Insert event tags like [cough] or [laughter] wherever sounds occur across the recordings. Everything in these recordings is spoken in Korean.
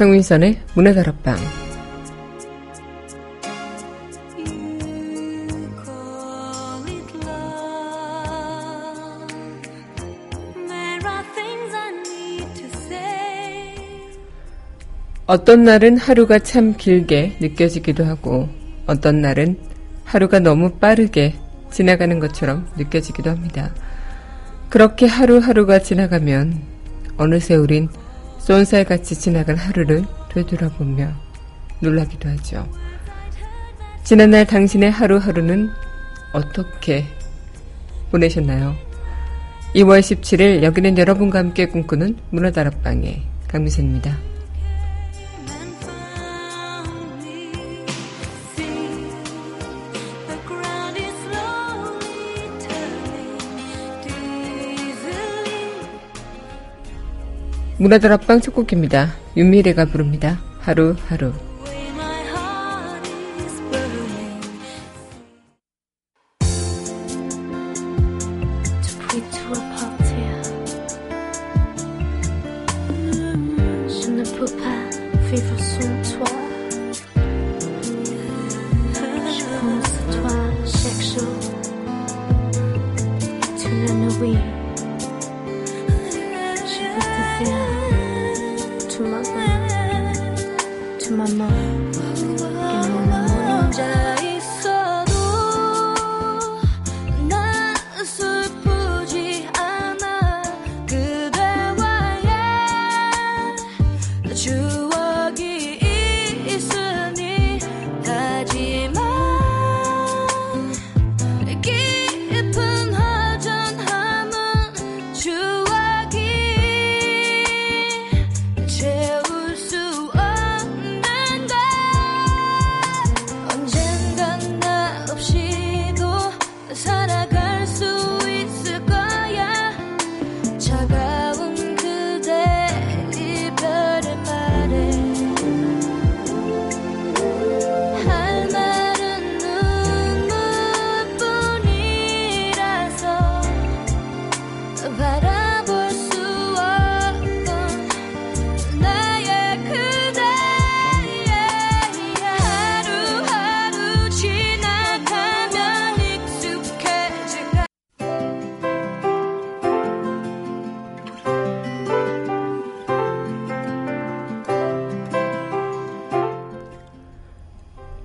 강민선의 문화다락방 어떤 날은 하루가 참 길게 느껴지기도 하고 어떤 날은 하루가 너무 빠르게 지나가는 것처럼 느껴지기도 합니다. 그렇게 하루하루가 지나가면 어느새 우린 쏜살같이 지나간 하루를 되돌아보며 놀라기도 하죠. 지난날 당신의 하루하루는 어떻게 보내셨나요? 2월 17일 여기는 여러분과 함께 꿈꾸는 문화다락방의 강미선입니다. 문화들 앞방 첫 곡입니다. 윤미래가 부릅니다. 하루하루.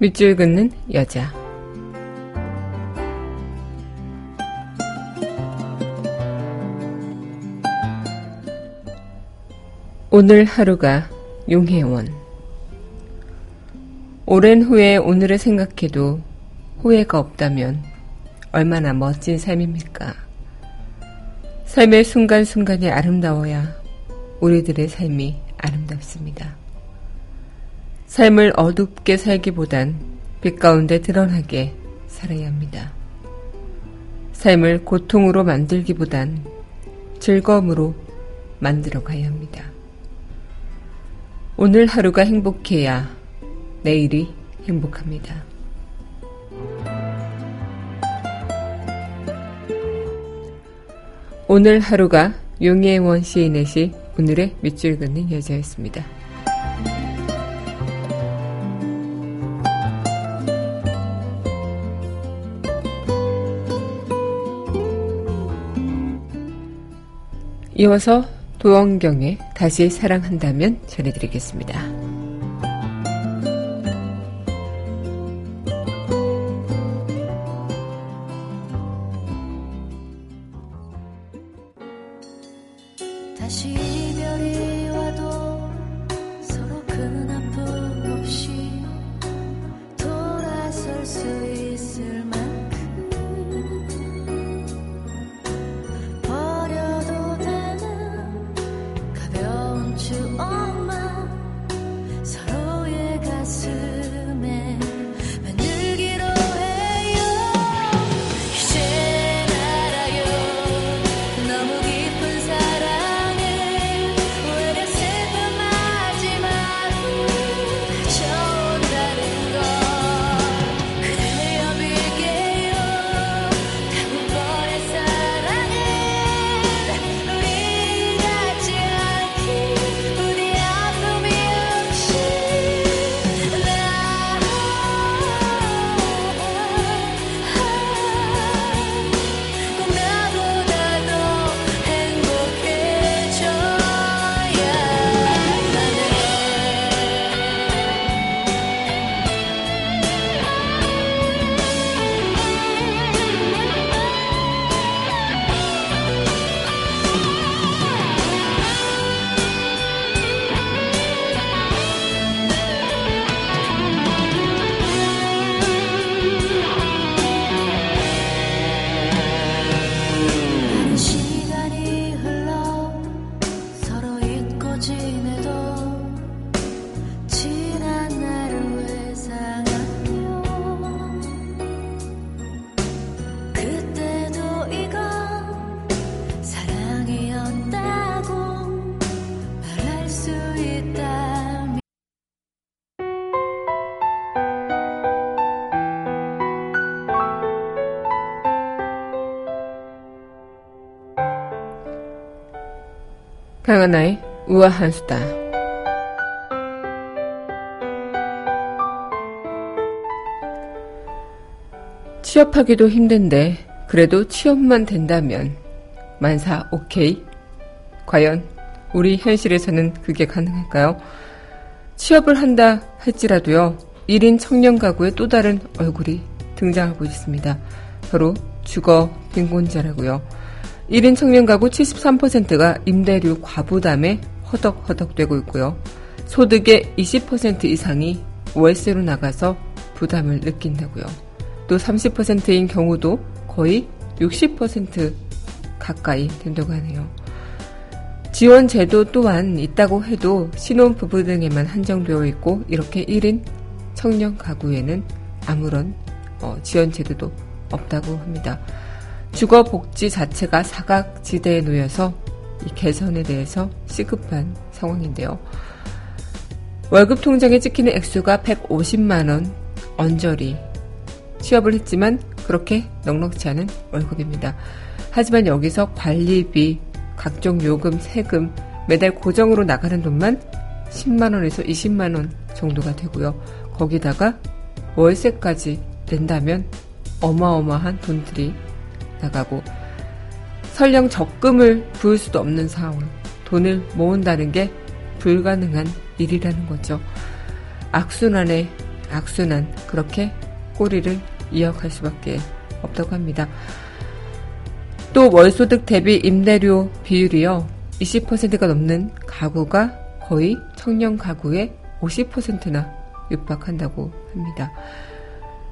밑줄 긋는 여자. 오늘 하루가 용혜원. 오랜 후에 오늘을 생각해도 후회가 없다면 얼마나 멋진 삶입니까? 삶의 순간순간이 아름다워야 우리들의 삶이 아름답습니다. 삶을 어둡게 살기보단 빛 가운데 드러나게 살아야 합니다. 삶을 고통으로 만들기보단 즐거움으로 만들어 가야 합니다. 오늘 하루가 행복해야 내일이 행복합니다. 오늘 하루가 용예원 시인의 시 오늘의 밑줄 긋는 여자였습니다. 이어서 도원경에 다시 사랑한다면 전해드리겠습니다. 다시 강하나의 우아한 수다. 취업하기도 힘든데 그래도 취업만 된다면 만사 오케이? 과연 우리 현실에서는 그게 가능할까요? 취업을 한다 할지라도요. 1인 청년 가구의 또 다른 얼굴이 등장하고 있습니다. 바로 주거 빈곤자라고요. 1인 청년 가구 73%가 임대료 과부담에 허덕허덕되고 있고요. 소득의 20% 이상이 월세로 나가서 부담을 느낀다고요. 또 30%인 경우도 거의 60% 가까이 된다고 하네요. 지원 제도 또한 있다고 해도 신혼 부부 등에만 한정되어 있고 이렇게 1인 청년 가구에는 아무런 어, 지원 제도도 없다고 합니다. 주거 복지 자체가 사각지대에 놓여서 이 개선에 대해서 시급한 상황인데요. 월급 통장에 찍히는 액수가 150만원 언저리 취업을 했지만 그렇게 넉넉지 않은 월급입니다. 하지만 여기서 관리비, 각종 요금, 세금, 매달 고정으로 나가는 돈만 10만원에서 20만원 정도가 되고요. 거기다가 월세까지 낸다면 어마어마한 돈들이 나가고 설령 적금을 부을 수도 없는 상황, 돈을 모은다는 게 불가능한 일이라는 거죠. 악순환에 악순환, 그렇게 꼬리를 이어갈 수밖에 없다고 합니다. 또 월소득 대비 임대료 비율이요. 20%가 넘는 가구가 거의 청년 가구의 50%나 육박한다고 합니다.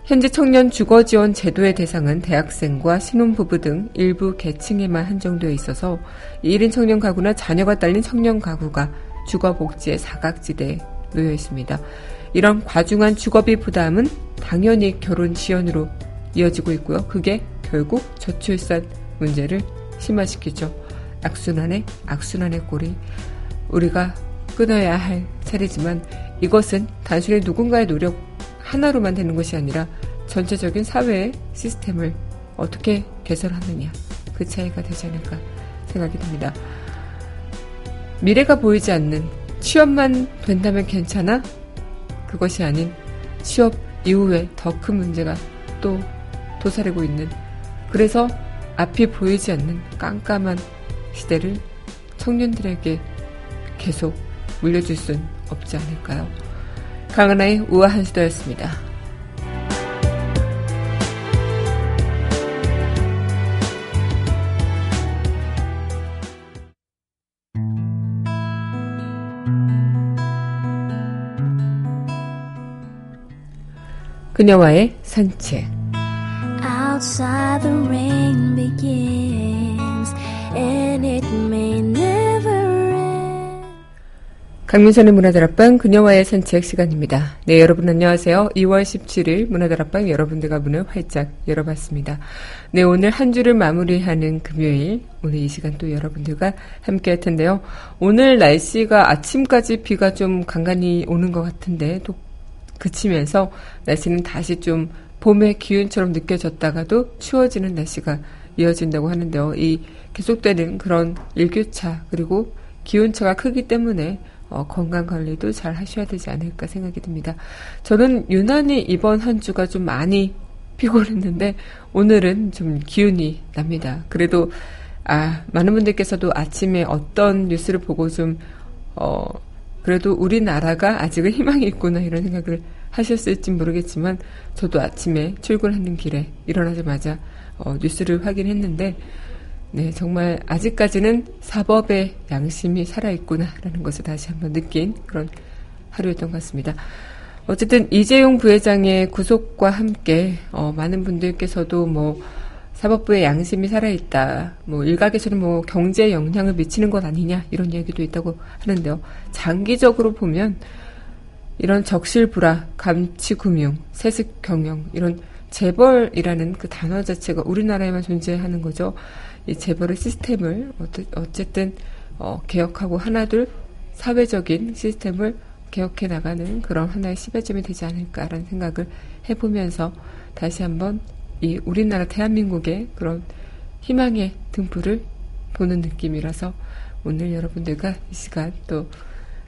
현재 청년 주거 지원 제도의 대상은 대학생과 신혼부부 등 일부 계층에만 한정되어 있어서 1인 청년 가구나 자녀가 딸린 청년 가구가 주거 복지의 사각지대에 놓여 있습니다. 이런 과중한 주거비 부담은 당연히 결혼 지연으로 이어지고 있고요. 그게 결국 저출산 문제를 심화시키죠. 악순환의 악순환의 꼴이 우리가 끊어야 할 차례지만 이것은 단순히 누군가의 노력 하나로만 되는 것이 아니라 전체적인 사회의 시스템을 어떻게 개설하느냐 그 차이가 되지 않을까 생각이 듭니다. 미래가 보이지 않는 취업만 된다면 괜찮아? 그것이 아닌 취업 이후에 더 큰 문제가 또 도사리고 있는 그래서 앞이 보이지 않는 깜깜한 시대를 청년들에게 계속 물려줄 순 없지 않을까요? 강은하의 우아한 시도였습니다. 그녀와의 산책 Outside the rain begins and it 강민선의 문화다락방 그녀와의 산책 시간입니다. 네, 여러분 안녕하세요. 2월 17일 문화다락방 여러분들과 문을 활짝 열어봤습니다. 네, 오늘 한 주를 마무리하는 금요일 오늘 이 시간 또 여러분들과 함께 할 텐데요. 오늘 날씨가 아침까지 비가 좀 간간히 오는 것 같은데 또 그치면서 날씨는 다시 좀 봄의 기운처럼 느껴졌다가도 추워지는 날씨가 이어진다고 하는데요. 이 계속되는 그런 일교차 그리고 기온차가 크기 때문에 어, 건강 관리도 잘 하셔야 되지 않을까 생각이 듭니다. 저는 유난히 이번 한 주가 좀 많이 [laughs] 피곤했는데 오늘은 좀 기운이 납니다. 그래도 아 많은 분들께서도 아침에 어떤 뉴스를 보고 좀 어, 그래도 우리나라가 아직은 [laughs] 희망이 있구나 이런 생각을 하셨을지 모르겠지만 저도 아침에 출근하는 길에 일어나자마자 어, 뉴스를 확인했는데 네 정말 아직까지는 사법의 양심이 살아있구나라는 것을 다시 한번 느낀 그런 하루였던 것 같습니다. 어쨌든 이재용 부회장의 구속과 함께 어, 많은 분들께서도 뭐 사법부의 양심이 살아있다. 뭐 일각에서는 뭐 경제에 영향을 미치는 것 아니냐 이런 이야기도 있다고 하는데요. 장기적으로 보면 이런 적실불화, 감치금융, 세습경영 이런 재벌이라는 그 단어 자체가 우리나라에만 존재하는 거죠. 이 재벌의 시스템을 어쨌든 어, 개혁하고 하나둘 사회적인 시스템을 개혁해 나가는 그런 하나의 시발점이 되지 않을까라는 생각을 해보면서 다시 한번 이 우리나라 대한민국의 그런 희망의 등불을 보는 느낌이라서 오늘 여러분들과 이 시간 또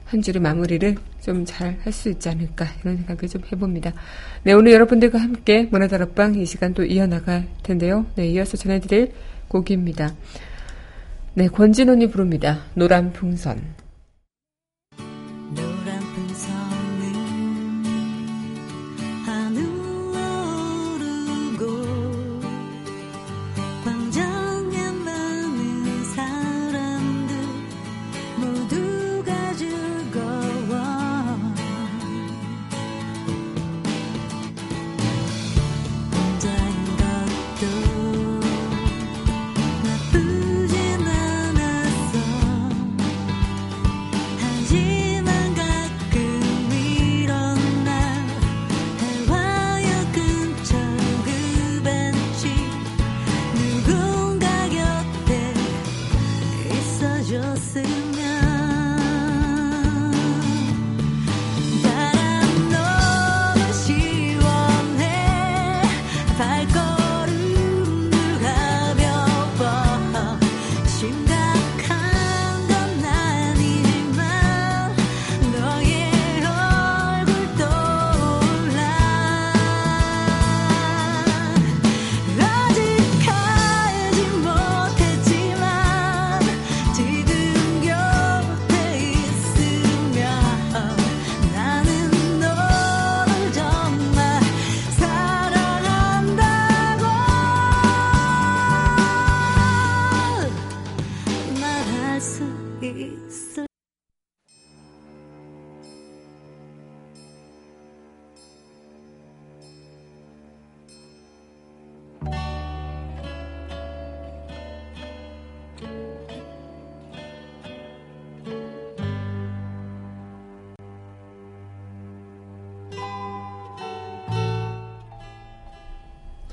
한 주의 마무리를 좀 잘 할 수 있지 않을까 이런 생각을 좀 해봅니다. 네, 오늘 여러분들과 함께 문화다락방 이 시간 또 이어나갈 텐데요. 네, 이어서 전해드릴 곡입니다. 네, 권진원이 부릅니다. 노란 풍선.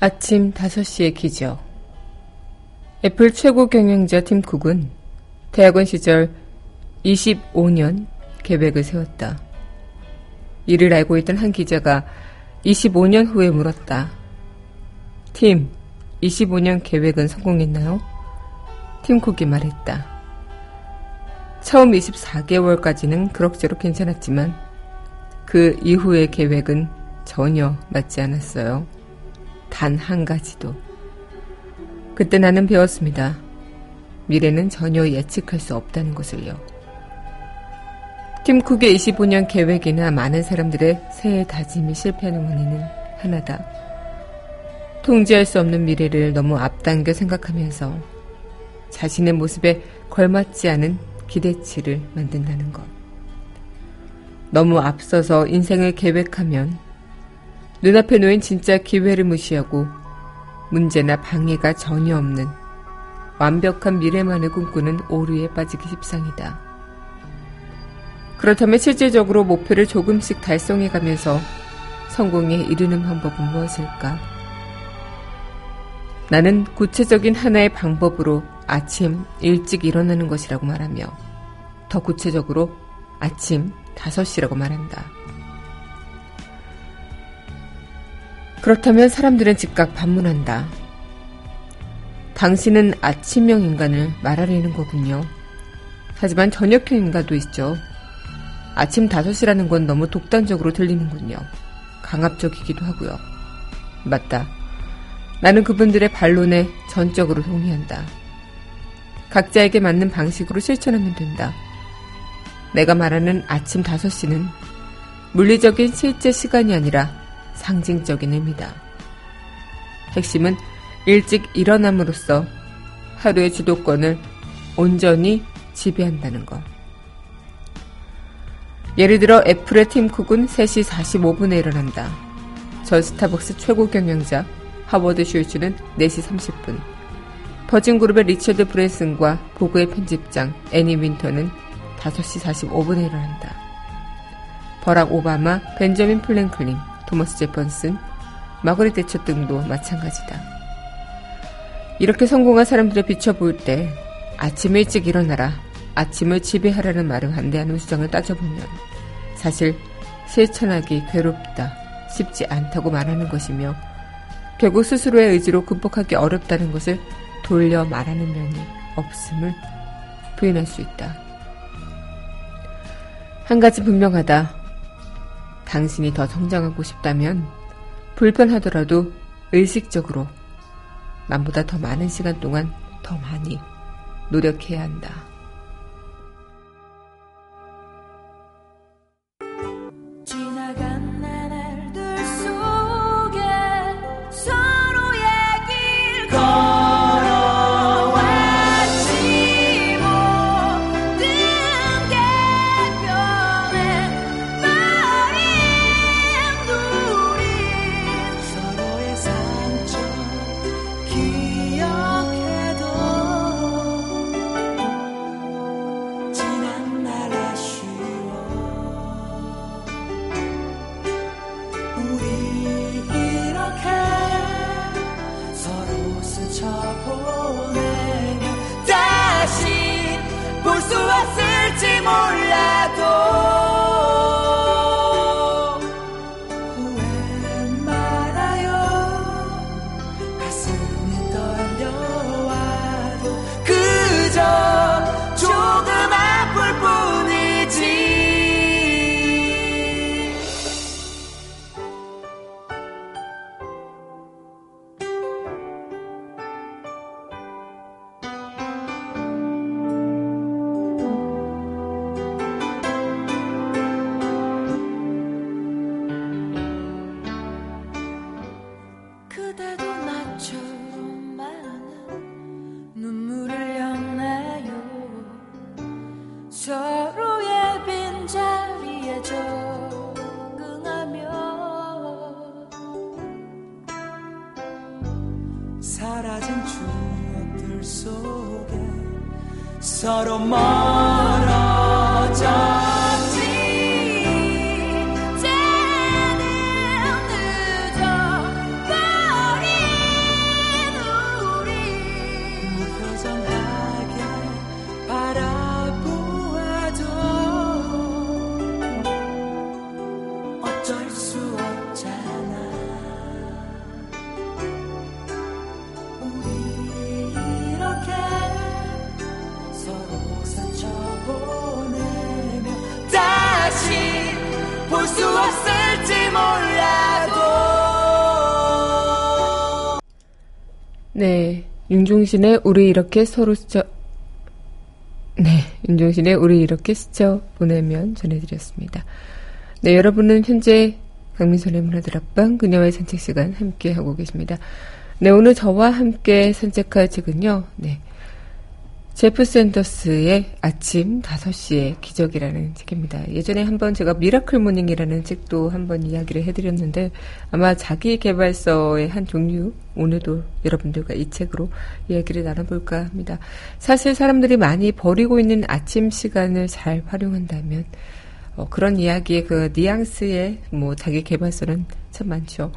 아침 5시의 기적. 애플 최고 경영자 팀 쿡은 대학원 시절 25년 계획을 세웠다. 이를 알고 있던 한 기자가 25년 후에 물었다. 팀, 25년 계획은 성공했나요? 팀 쿡이 말했다. 처음 24개월까지는 그럭저럭 괜찮았지만 그 이후의 계획은 전혀 맞지 않았어요. 단 한 가지도. 그때 나는 배웠습니다. 미래는 전혀 예측할 수 없다는 것을요. 팀 쿡의 25년 계획이나 많은 사람들의 새해 다짐이 실패하는 원인은 하나다. 통제할 수 없는 미래를 너무 앞당겨 생각하면서 자신의 모습에 걸맞지 않은 기대치를 만든다는 것. 너무 앞서서 인생을 계획하면 눈앞에 놓인 진짜 기회를 무시하고 문제나 방해가 전혀 없는 완벽한 미래만을 꿈꾸는 오류에 빠지기 십상이다. 그렇다면 실질적으로 목표를 조금씩 달성해 가면서 성공에 이르는 방법은 무엇일까? 나는 구체적인 하나의 방법으로 아침 일찍 일어나는 것이라고 말하며 더 구체적으로 아침 5시라고 말한다. 그렇다면 사람들은 즉각 반문한다. 당신은 아침형 인간을 말하려는 거군요. 하지만 저녁형 인간도 있죠. 아침 5시라는 건 너무 독단적으로 들리는군요. 강압적이기도 하고요. 맞다. 나는 그분들의 반론에 전적으로 동의한다. 각자에게 맞는 방식으로 실천하면 된다. 내가 말하는 아침 5시는 물리적인 실제 시간이 아니라 상징적인 의미다. 핵심은 일찍 일어남으로써 하루의 주도권을 온전히 지배한다는 것. 예를 들어 애플의 팀 쿡은 3시 45분에 일어난다. 전 스타벅스 최고 경영자 하워드 슐츠는 4시 30분. 버진그룹의 리처드 브랜슨과 보그의 편집장 애나 윈투어는 5시 45분에 일어난다. 버락 오바마, 벤저민 프랭클린, 토머스 제퍼슨, 마거릿 대처 등도 마찬가지다. 이렇게 성공한 사람들을 비춰볼 때 아침 일찍 일어나라, 아침을 지배하라는 말을 반대하는 수정을 따져보면 사실 실천하기 괴롭다, 쉽지 않다고 말하는 것이며 결국 스스로의 의지로 극복하기 어렵다는 것을 돌려 말하는 면이 없음을 부인할 수 있다. 한 가지 분명하다. 당신이 더 성장하고 싶다면 불편하더라도 의식적으로 남보다 더 많은 시간 동안 더 많이 노력해야 한다. 네. 윤종신의 우리 이렇게 서로 스쳐, 네. 윤종신의 우리 이렇게 스쳐 보내면 전해드렸습니다. 네. 여러분은 현재 강민선의 문화다락방 그녀의 산책 시간 함께 하고 계십니다. 네. 오늘 저와 함께 산책할 책은요. 네. 제프 샌더스의 아침 5시의 기적이라는 책입니다. 예전에 한번 제가 Miracle Morning이라는 책도 한번 이야기를 해드렸는데 아마 자기 개발서의 한 종류 오늘도 여러분들과 이 책으로 이야기를 나눠볼까 합니다. 사실 사람들이 많이 버리고 있는 아침 시간을 잘 활용한다면 어, 그런 이야기의 그 뉘앙스의 뭐 자기 개발서는 참 많죠.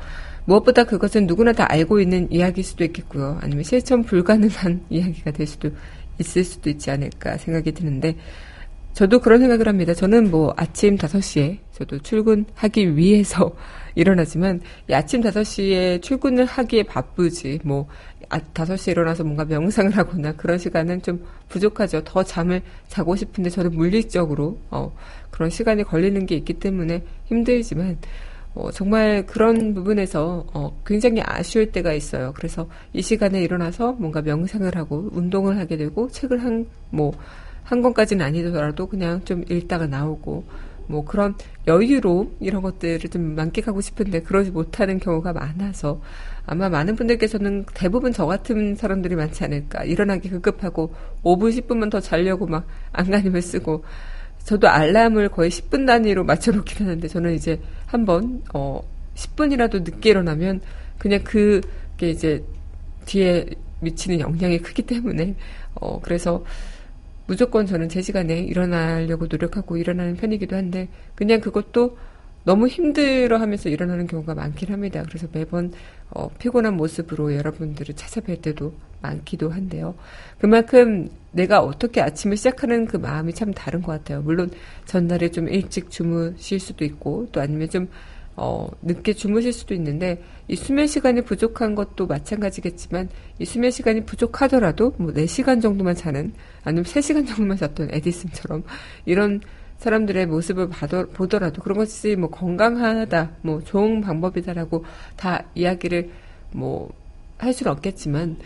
무엇보다 그것은 누구나 다 알고 있는 이야기일 수도 있겠고요. 아니면 실천 불가능한 [laughs] 이야기가 될 수도 있 을 수도 있지 않을까 생각이 드는데 저도 그런 생각을 합니다. 저는 뭐 아침 5시에 저도 출근하기 위해서 [laughs] 일어나지만 아침 5시에 출근을 하기에 바쁘지 뭐 5시에 아, 일어나서 뭔가 명상을 하거나 그런 시간은 좀 부족하죠. 더 잠을 자고 싶은데 저는 물리적으로 어, 그런 시간이 걸리는 게 있기 때문에 힘들지만 어, 정말 그런 부분에서 어, 굉장히 아쉬울 때가 있어요. 그래서 이 시간에 일어나서 뭔가 명상을 하고 운동을 하게 되고 책을 한, 뭐, 한 권까지는 아니더라도 그냥 좀 읽다가 나오고 뭐 그런 여유로 이런 것들을 좀 만끽하고 싶은데 그러지 못하는 경우가 많아서 아마 많은 분들께서는 대부분 저 같은 사람들이 많지 않을까. 일어나기 급급하고 5분, 10분만 더 자려고 막 안간힘을 쓰고 저도 알람을 거의 10분 단위로 맞춰놓긴 하는데 저는 이제 한번 어 10분이라도 늦게 일어나면 그냥 그게 이제 뒤에 미치는 영향이 크기 때문에 어 그래서 무조건 저는 제 시간에 일어나려고 노력하고 일어나는 편이기도 한데 그냥 그것도 너무 힘들어 하면서 일어나는 경우가 많긴 합니다. 그래서 매번 어, 피곤한 모습으로 여러분들을 찾아뵐 때도 많기도 한데요. 그만큼 내가 어떻게 아침을 시작하는 그 마음이 참 다른 것 같아요. 물론 전날에 좀 일찍 주무실 수도 있고 또 아니면 좀 어, 늦게 주무실 수도 있는데 이 수면 시간이 부족한 것도 마찬가지겠지만 이 수면 시간이 부족하더라도 뭐 4시간 정도만 자는 아니면 3시간 정도만 잤던 에디슨처럼 이런 사람들의 모습을 보더라도 그런 것이 뭐 건강하다, 뭐 좋은 방법이다라고 다 이야기를 뭐 할 수는 없겠지만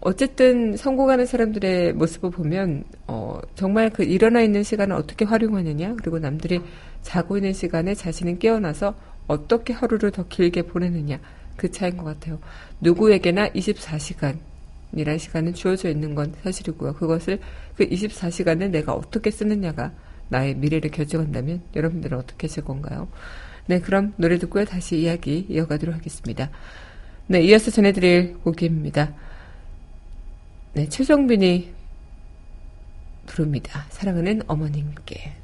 어쨌든 성공하는 사람들의 모습을 보면 어 정말 그 일어나 있는 시간을 어떻게 활용하느냐 그리고 남들이 자고 있는 시간에 자신은 깨어나서 어떻게 하루를 더 길게 보내느냐 그 차이인 것 같아요. 누구에게나 24시간이라는 시간은 주어져 있는 건 사실이고요. 그것을 그 24시간을 내가 어떻게 쓰느냐가 나의 미래를 결정한다면 여러분들은 어떻게 하실 건가요? 네, 그럼 노래 듣고요. 다시 이야기 이어가도록 하겠습니다. 네, 이어서 전해드릴 곡입니다. 네, 최정빈이 부릅니다. 사랑하는 어머님께.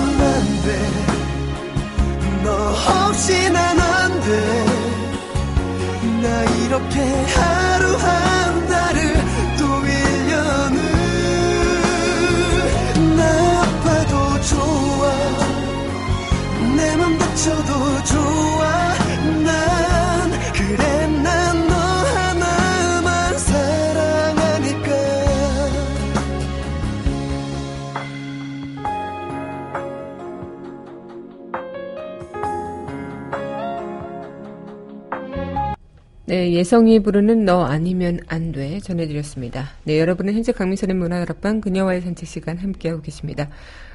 쉽진 않은데 나 이렇게 하루 한 달을 또 1년을 나 아파도 좋아. 내 맘 다쳐도 좋아. 예성이 부르는 너 아니면 안 돼 전해드렸습니다. 네, 여러분은 현재 강민선의 문화다락방 그녀와의 산책 시간 함께하고 계십니다.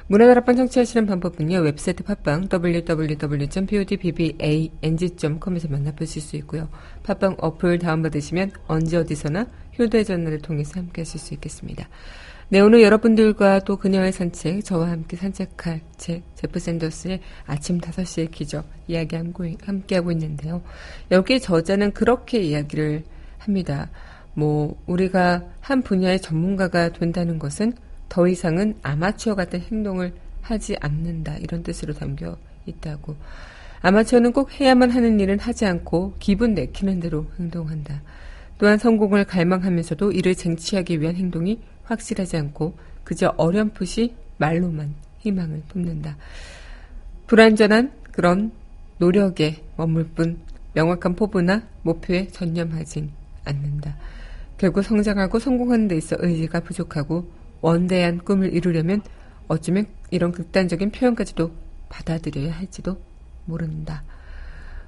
문화다락방 청취하시는 방법은요. 웹사이트 팟빵 www.podbbang.com에서 만나보실 수 있고요. 팟빵 어플 다운받으시면 언제 어디서나 휴대전화를 통해서 함께하실 수 있겠습니다. 네, 오늘 여러분들과 또 그녀의 산책, 저와 함께 산책할 책, 제프 샌더스의 아침 5시의 기적 이야기하고, 함께하고 있는데요. 여기 저자는 그렇게 이야기를 합니다. 뭐, 우리가 한 분야의 전문가가 된다는 것은 더 이상은 아마추어 같은 행동을 하지 않는다. 이런 뜻으로 담겨 있다고. 아마추어는 꼭 해야만 하는 일은 하지 않고 기분 내키는 대로 행동한다. 또한 성공을 갈망하면서도 이를 쟁취하기 위한 행동이 확실하지 않고 그저 어렴풋이 말로만 희망을 품는다. 불완전한 그런 노력에 머물 뿐 명확한 포부나 목표에 전념하진 않는다. 결국 성장하고 성공하는 데 있어 의지가 부족하고 원대한 꿈을 이루려면 어쩌면 이런 극단적인 표현까지도 받아들여야 할지도 모른다.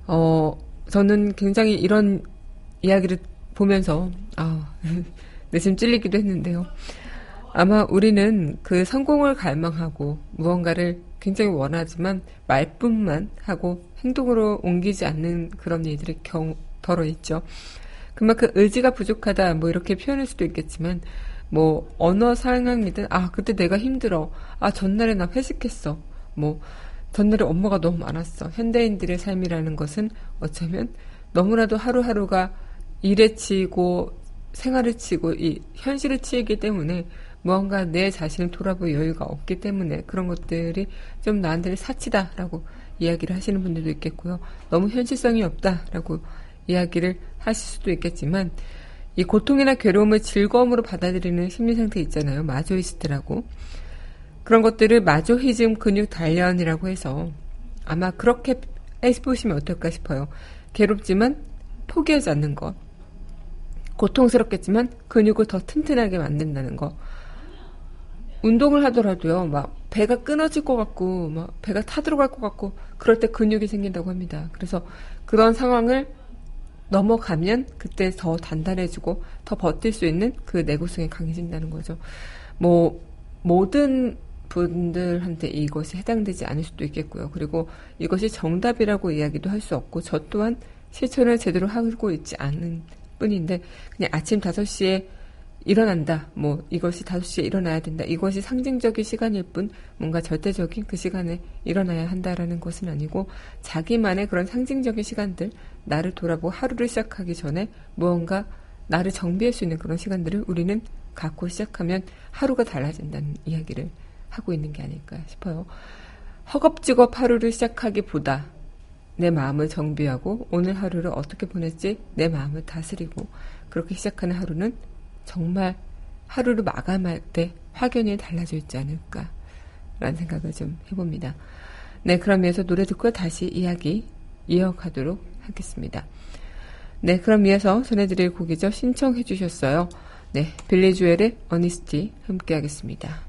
어, 저는 굉장히 이런 이야기를 보면서, 아, 내심 찔리기도 했는데요. 아마 우리는 그 성공을 갈망하고 무언가를 굉장히 원하지만 말뿐만 하고 행동으로 옮기지 않는 그런 일들이 경, 덜어 있죠. 그만큼 의지가 부족하다 뭐 이렇게 표현할 수도 있겠지만 뭐 언어 상황이든 아 그때 내가 힘들어 아 전날에 나 회식했어 뭐 전날에 업무가 너무 많았어 현대인들의 삶이라는 것은 어쩌면 너무나도 하루하루가 일에 치고 생활을 치고 이 현실을 치이기 때문에 무언가 내 자신을 돌아볼 여유가 없기 때문에 그런 것들이 좀 나한테는 사치다라고 이야기를 하시는 분들도 있겠고요. 너무 현실성이 없다라고 이야기를 하실 수도 있겠지만 이 고통이나 괴로움을 즐거움으로 받아들이는 심리 상태 있잖아요. 마조이스트라고. 그런 것들을 마조히즘 근육 단련이라고 해서 아마 그렇게 해보시면 어떨까 싶어요. 괴롭지만 포기하지 않는 것. 고통스럽겠지만 근육을 더 튼튼하게 만든다는 거. 운동을 하더라도요, 막 배가 끊어질 것 같고, 막 배가 타들어갈 것 같고, 그럴 때 근육이 생긴다고 합니다. 그래서 그런 상황을 넘어가면 그때 더 단단해지고 더 버틸 수 있는 그 내구성이 강해진다는 거죠. 뭐, 모든 분들한테 이것이 해당되지 않을 수도 있겠고요. 그리고 이것이 정답이라고 이야기도 할 수 없고, 저 또한 실천을 제대로 하고 있지 않은 뿐인데, 그냥 아침 5시에 일어난다. 뭐 이것이 5시에 일어나야 된다. 이것이 상징적인 시간일 뿐 뭔가 절대적인 그 시간에 일어나야 한다라는 것은 아니고 자기만의 그런 상징적인 시간들 나를 돌아보고 하루를 시작하기 전에 무언가 나를 정비할 수 있는 그런 시간들을 우리는 갖고 시작하면 하루가 달라진다는 이야기를 하고 있는 게 아닐까 싶어요. 허겁지겁 하루를 시작하기보다 내 마음을 정비하고 오늘 하루를 어떻게 보낼지 내 마음을 다스리고 그렇게 시작하는 하루는 정말 하루를 마감할 때 확연히 달라져 있지 않을까 라는 생각을 좀 해봅니다. 네, 그럼 이어서 노래 듣고 다시 이야기 이어가도록 하겠습니다. 네, 그럼 이어서 전해드릴 곡이죠. 신청해 주셨어요. 네, 빌리 주엘의 어니스티 함께 하겠습니다.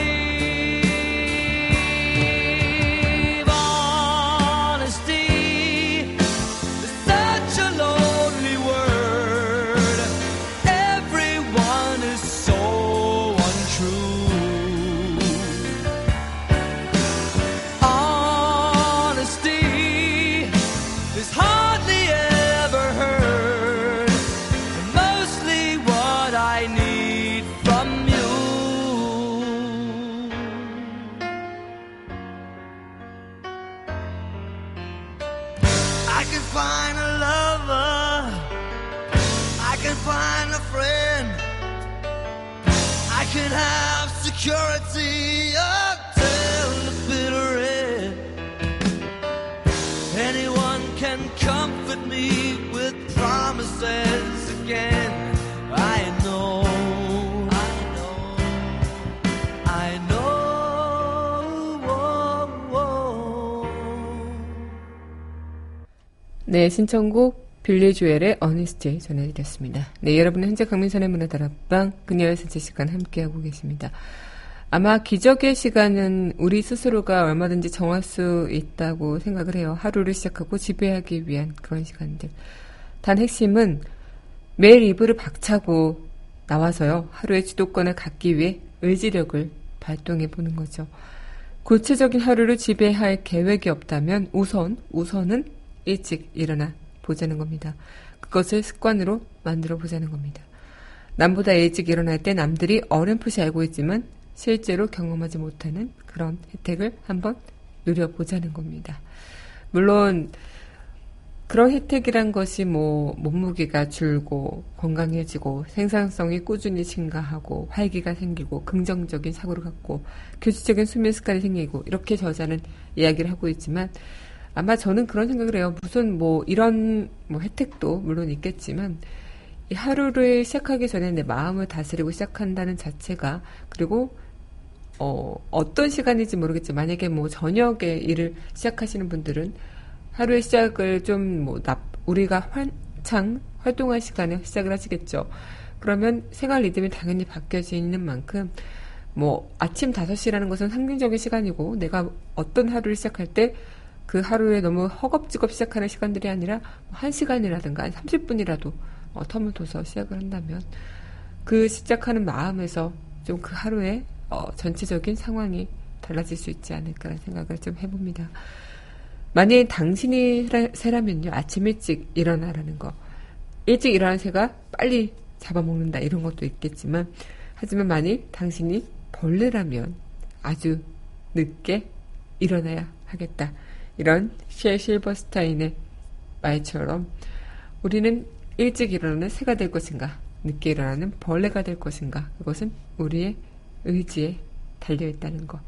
네, 신청곡 빌리 주엘의 어니스트 전해드렸습니다. 네, 여러분은 현재 강민선의 문화다락방 그녀의 산책 시간 함께하고 계십니다. 아마 기적의 시간은 우리 스스로가 얼마든지 정할 수 있다고 생각을 해요. 하루를 시작하고 지배하기 위한 그런 시간들. 단 핵심은 매일 이불을 박차고 나와서요. 하루의 주도권을 갖기 위해 의지력을 발동해 보는 거죠. 구체적인 하루를 지배할 계획이 없다면 우선, 우선은 일찍 일어나 보자는 겁니다. 그것을 습관으로 만들어 보자는 겁니다. 남보다 일찍 일어날 때 남들이 어렴풋이 알고 있지만 실제로 경험하지 못하는 그런 혜택을 한번 누려보자는 겁니다. 물론 그런 혜택이란 것이 뭐 몸무게가 줄고 건강해지고 생산성이 꾸준히 증가하고 활기가 생기고 긍정적인 사고를 갖고 교수적인 수면 습관이 생기고 이렇게 저자는 이야기를 하고 있지만 아마 저는 그런 생각을 해요. 무슨 뭐 이런 뭐 혜택도 물론 있겠지만 이 하루를 시작하기 전에 내 마음을 다스리고 시작한다는 자체가 그리고 어, 어떤 시간인지 모르겠지만 만약에 뭐 저녁에 일을 시작하시는 분들은 하루의 시작을 좀뭐 우리가 한창 활동할 시간에 시작을 하시겠죠. 그러면 생활 리듬이 당연히 바뀌어지는 만큼 뭐 아침 5시라는 것은 상징적인 시간이고 내가 어떤 하루를 시작할 때 그 하루에 너무 허겁지겁 시작하는 시간들이 아니라 1시간이라든가 한 30분이라도 어, 텀을 둬서 시작을 한다면 그 시작하는 마음에서 좀 그 하루에 어, 전체적인 상황이 달라질 수 있지 않을까라는 생각을 좀 해봅니다. 만일 당신이 새라면요, 아침 일찍 일어나라는 거. 일찍 일어나는 새가 빨리 잡아먹는다, 이런 것도 있겠지만, 하지만 만일 당신이 벌레라면 아주 늦게 일어나야 하겠다. 이런 셰 실버스타인의 말처럼 우리는 일찍 일어나는 새가 될 것인가, 늦게 일어나는 벌레가 될 것인가, 그것은 우리의 의지에 달려 있다는 것.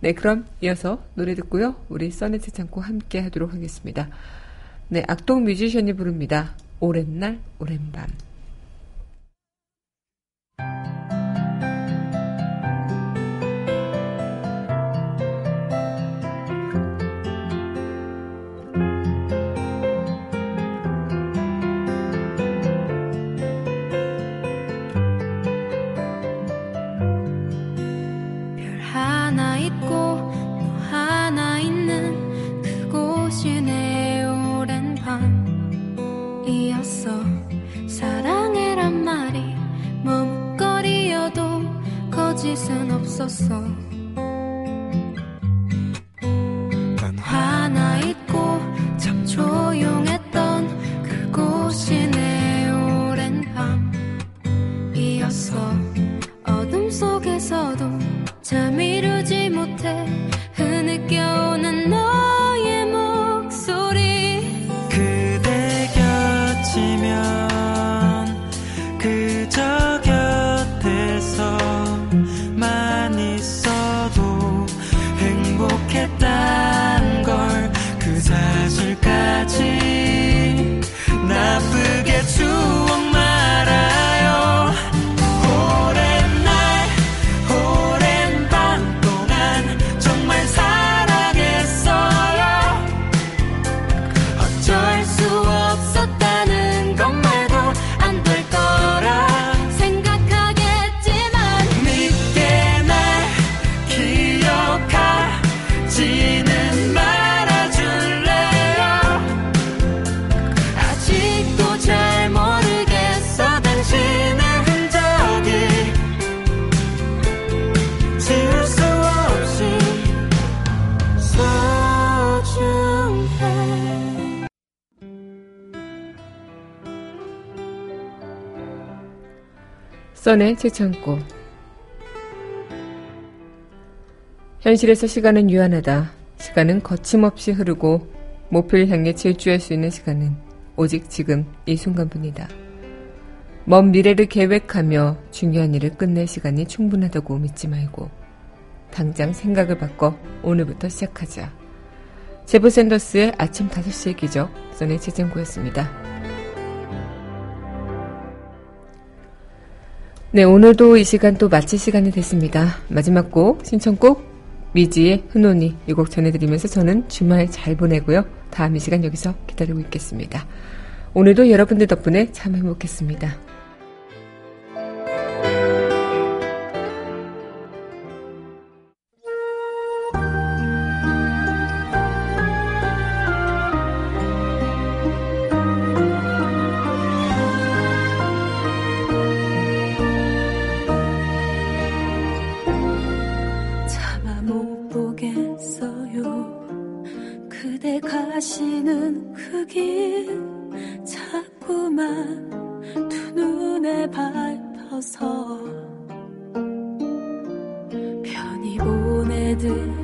네, 그럼 이어서 노래 듣고요. 우리 써네트 창고 함께 하도록 하겠습니다. 네, 악동 뮤지션이 부릅니다. 오랜 날, 오랜 밤. Okay. 써내 최창고 현실에서 시간은 유한하다. 시간은 거침없이 흐르고 목표를 향해 질주할 수 있는 시간은 오직 지금 이 순간뿐이다. 먼 미래를 계획하며 중요한 일을 끝낼 시간이 충분하다고 믿지 말고 당장 생각을 바꿔 오늘부터 시작하자. 제브 샌더스의 아침 5시의 기적, 써내 최창고였습니다. 네, 오늘도 이 시간 또 마칠 시간이 됐습니다. 마지막 곡, 신청곡, 미지의 흔온이 이 곡 전해드리면서 저는 주말 잘 보내고요. 다음 이 시간 여기서 기다리고 있겠습니다. 오늘도 여러분들 덕분에 참 행복했습니다. 편